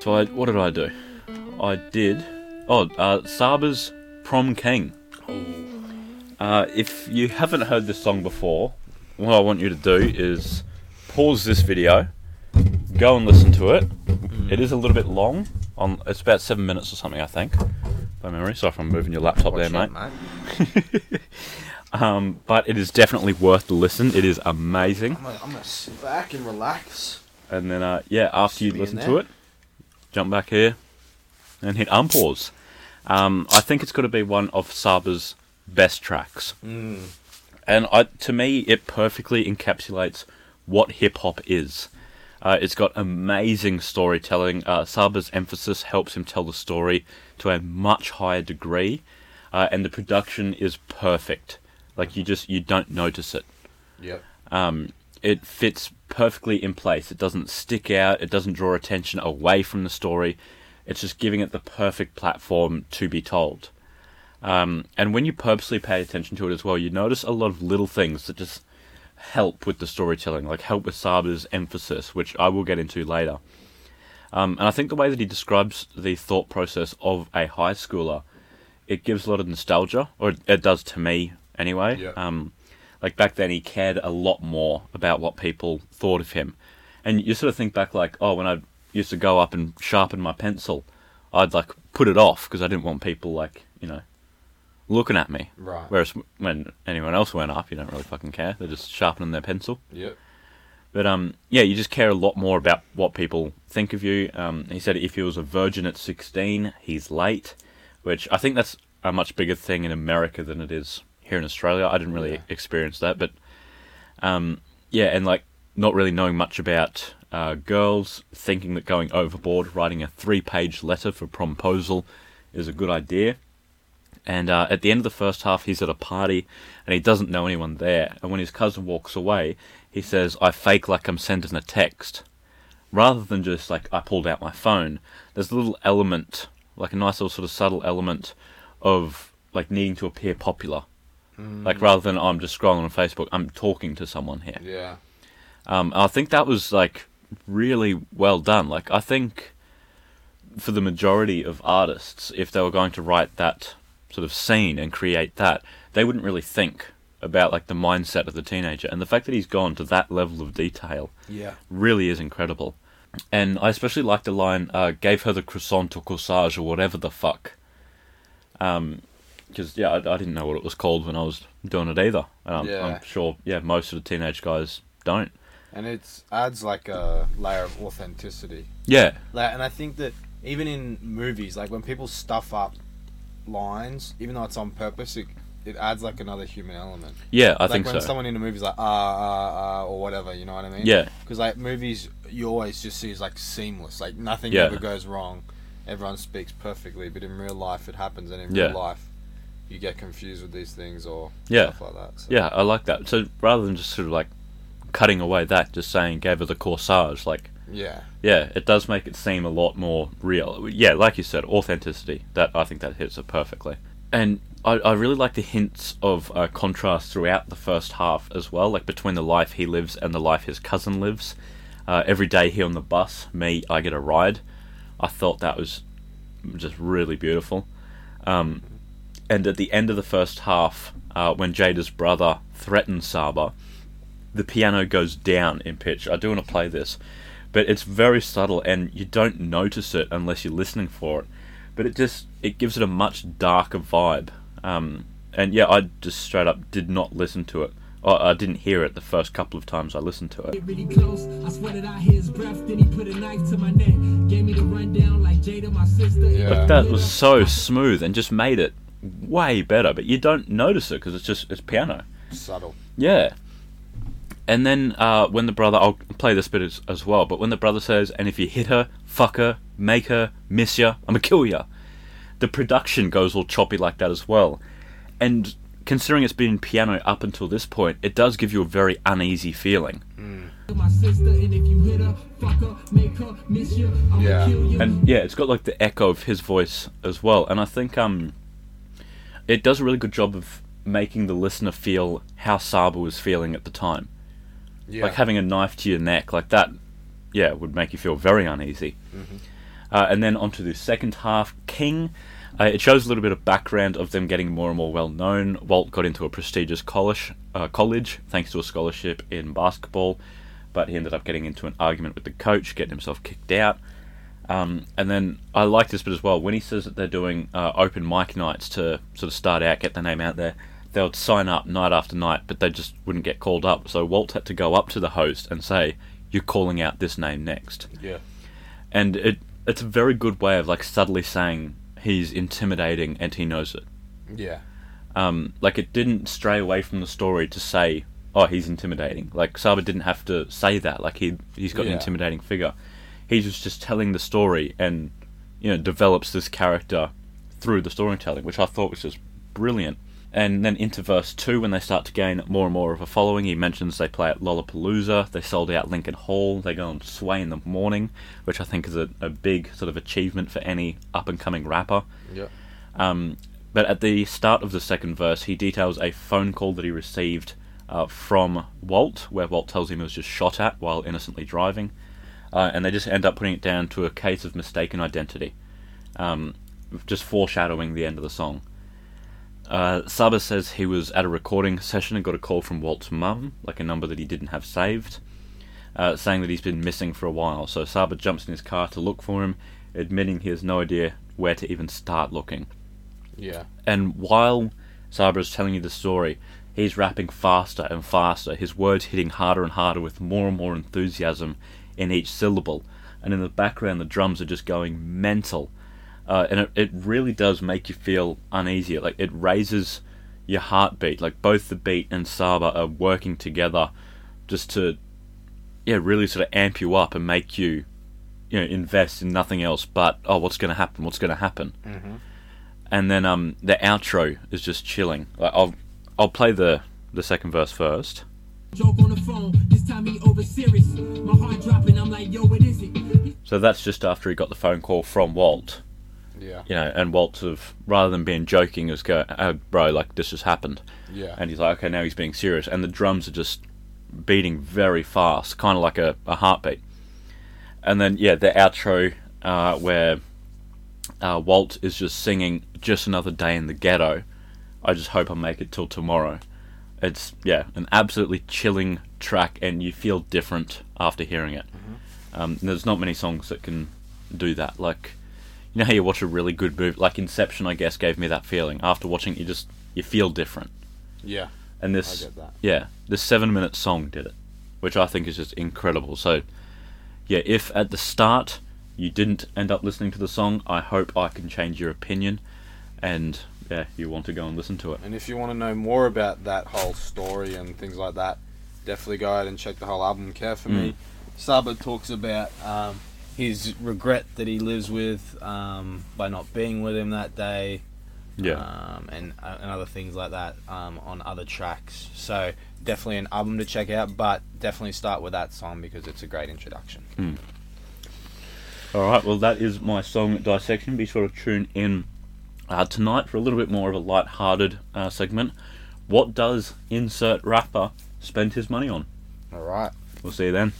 So I, what did I do? I did. Oh, uh, Saba's Prom King. Uh, if you haven't heard this song before, what I want you to do is pause this video, go and listen to it. It is a little bit long. On it's about seven minutes or something, I think, by memory. Sorry if I'm moving your laptop there, mate. Um, but it is definitely worth the listen. It is amazing. I'm gonna, I'm gonna sit back and relax. And then, uh, yeah, after you listen to it, jump back here and hit unpause. Um, I think it's going to be one of Saba's best tracks. Mm. And I, to me, it perfectly encapsulates what hip hop is. Uh, it's got amazing storytelling. Uh, Saba's emphasis helps him tell the story to a much higher degree, uh, and the production is perfect. Like you just you don't notice it. Yep. Um, it fits perfectly in place. It doesn't stick out. It doesn't draw attention away from the story. It's just giving it the perfect platform to be told. Um, and when you purposely pay attention to it as well, you notice a lot of little things that just help with the storytelling, like help with Saba's emphasis, which I will get into later. Um, and I think the way that he describes the thought process of a high schooler, it gives a lot of nostalgia, or it, it does to me anyway. Yeah. Um, like back then, he cared a lot more about what people thought of him. And you sort of think back, like, oh, when I used to go up and sharpen my pencil, I'd like put it off because I didn't want people like, you know, looking at me. Right. Whereas when anyone else went up, you don't really fucking care. They're just sharpening their pencil. Yep. But um, yeah, you just care a lot more about what people think of you. Um, he said if he was a virgin at 16, he's late, which I think that's a much bigger thing in America than it is here in Australia. I didn't really Yeah. experience that, but um, yeah, and like not really knowing much about uh, girls, thinking that going overboard, writing a three-page letter for promposal is a good idea. And uh, at the end of the first half, he's at a party and he doesn't know anyone there. And when his cousin walks away, he says, I fake like I'm sending a text. Rather than just like, I pulled out my phone, there's a little element, like a nice little sort of subtle element of like needing to appear popular. Like rather than I'm just scrolling on Facebook, I'm talking to someone here. Yeah. Um, I think that was like really well done. Like I think for the majority of artists, if they were going to write that sort of scene and create that, they wouldn't really think about like the mindset of the teenager. And the fact that he's gone to that level of detail Yeah. really is incredible. And I especially like the line, uh, "Gave her the croissant or corsage or whatever the fuck." Um, because yeah, I, I didn't know what it was called when I was doing it either. And I'm, Yeah. I'm sure, yeah, most of the teenage guys don't. And it adds like a layer of authenticity. Yeah, Like, and I think that even in movies, like when people stuff up lines, even though it's on purpose, it, it adds like another human element. yeah, I think. like think when so. someone in a movie's like ah ah ah or whatever, you know what I mean? Yeah. Because like movies, you always just see as like seamless, like nothing Yeah. ever goes wrong. Everyone speaks perfectly, but in real life it happens, and in Yeah. real life you get confused with these things or Yeah. stuff like that. So. Yeah, I like that. So rather than just sort of like cutting away that, just saying gave her the corsage, like Yeah. yeah, it does make it seem a lot more real. Yeah, like you said, authenticity. That I think that hits it perfectly. And I, I really like the hints of uh, contrast throughout the first half as well, like between the life he lives and the life his cousin lives. Uh, every day here on the bus, me, I get a ride. I thought that was just really beautiful. Um, and at the end of the first half, uh, when Jada's brother threatens Saba, the piano goes down in pitch. I do want to play this, but it's very subtle and you don't notice it unless you're listening for it. But it just it gives it a much darker vibe. Um, and yeah, I just straight up did not listen to it. I I didn't hear it the first couple of times I listened to it. Get really close. I swear that I hear his breath. Then he put a knife to my neck. Gave me the rundown like Jada, my sister. Yeah. But that was so smooth and just made it way better. But you don't notice it because it's just it's piano. Subtle. Yeah. And then uh, when the brother, I'll play this bit as, as well, but when the brother says, and if you hit her, fuck her, make her, miss ya, I'ma kill ya, the production goes all choppy like that as well. And considering it's been piano up until this point, it does give you a very uneasy feeling. My and if you hit her, fuck her, make her miss you. I'ma Yeah. And yeah, it's got like the echo of his voice as well. And I think um, it does a really good job of making the listener feel how Saba was feeling at the time. Yeah. like having a knife to your neck like that yeah would make you feel very uneasy Uh, and then onto the second half, King. Uh, it shows a little bit of background of them getting more and more well known. Walt got into a prestigious college, uh, college thanks to a scholarship in basketball, but he ended up getting into an argument with the coach, getting himself kicked out. Um, and then I like this bit as well. When he says that they're doing uh, open mic nights to sort of start out, get their name out there, they would sign up night after night, but they just wouldn't get called up. So Walt had to go up to the host and say, "You're calling out this name next." Yeah. And it it's a very good way of like subtly saying he's intimidating and he knows it. Yeah. Um, like it didn't stray away from the story to say, "Oh, he's intimidating." Like Saba didn't have to say that. Like he he's got an intimidating figure. He was just telling the story and you know develops this character through the storytelling, which I thought was just brilliant. And then into verse two, when they start to gain more and more of a following, he mentions they play at Lollapalooza. They sold out Lincoln Hall. They go on Sway in the morning, which I think is a, a big sort of achievement for any up and coming rapper. Yeah. Um, but at the start of the second verse, he details a phone call that he received uh, from Walt, where Walt tells him he was just shot at while innocently driving. Uh, and they just end up putting it down to a case of mistaken identity, um, just foreshadowing the end of the song. Uh, Saba says he was at a recording session and got a call from Walt's mum, like a number that he didn't have saved, uh, saying that he's been missing for a while. So Saba jumps in his car to look for him, admitting he has no idea where to even start looking. Yeah. And while Saba is telling you the story, he's rapping faster and faster, his words hitting harder and harder with more and more enthusiasm in each syllable. And in the background, the drums are just going mental. Uh, and it, it really does make you feel uneasy. Like, it raises your heartbeat. Like, both the beat and Saba are working together just to, yeah, really sort of amp you up and make you, you know, invest in nothing else but, oh, what's going to happen? What's going to happen? Mm-hmm. and then um the outro is just chilling. Like, I'll I'll play the the second verse first. So that's just after he got the phone call from Walt, Yeah. you know, and Walt sort of rather than being joking, is go, oh, bro, like this just happened, Yeah. and he's like, okay, now he's being serious, and the drums are just beating very fast, kind of like a, a heartbeat, and then yeah, the outro uh, where uh, Walt is just singing "Just Another Day in the Ghetto." I just hope I make it till tomorrow. It's yeah, an absolutely chilling track, and you feel different after hearing it. Um, there's not many songs that can do that. Like, you know how you watch a really good movie, like Inception, I guess, gave me that feeling. After watching, it, you just you feel different. yeah. And I this, get that. yeah, this seven-minute song did it, which I think is just incredible. So, yeah, if at the start you didn't end up listening to the song, I hope I can change your opinion, and yeah, you want to go and listen to it. And if you want to know more about that whole story and things like that, definitely go out and check the whole album. Care for me. Saba talks about um, his regret that he lives with um, by not being with him that day. Yeah. Um, and uh, and other things like that um, on other tracks. So definitely an album to check out, but definitely start with that song because it's a great introduction. All right, well, that is my song dissection. Be sure to tune in uh, tonight for a little bit more of a light-hearted uh, segment. What does insert rapper spend his money on? All right. We'll see you then.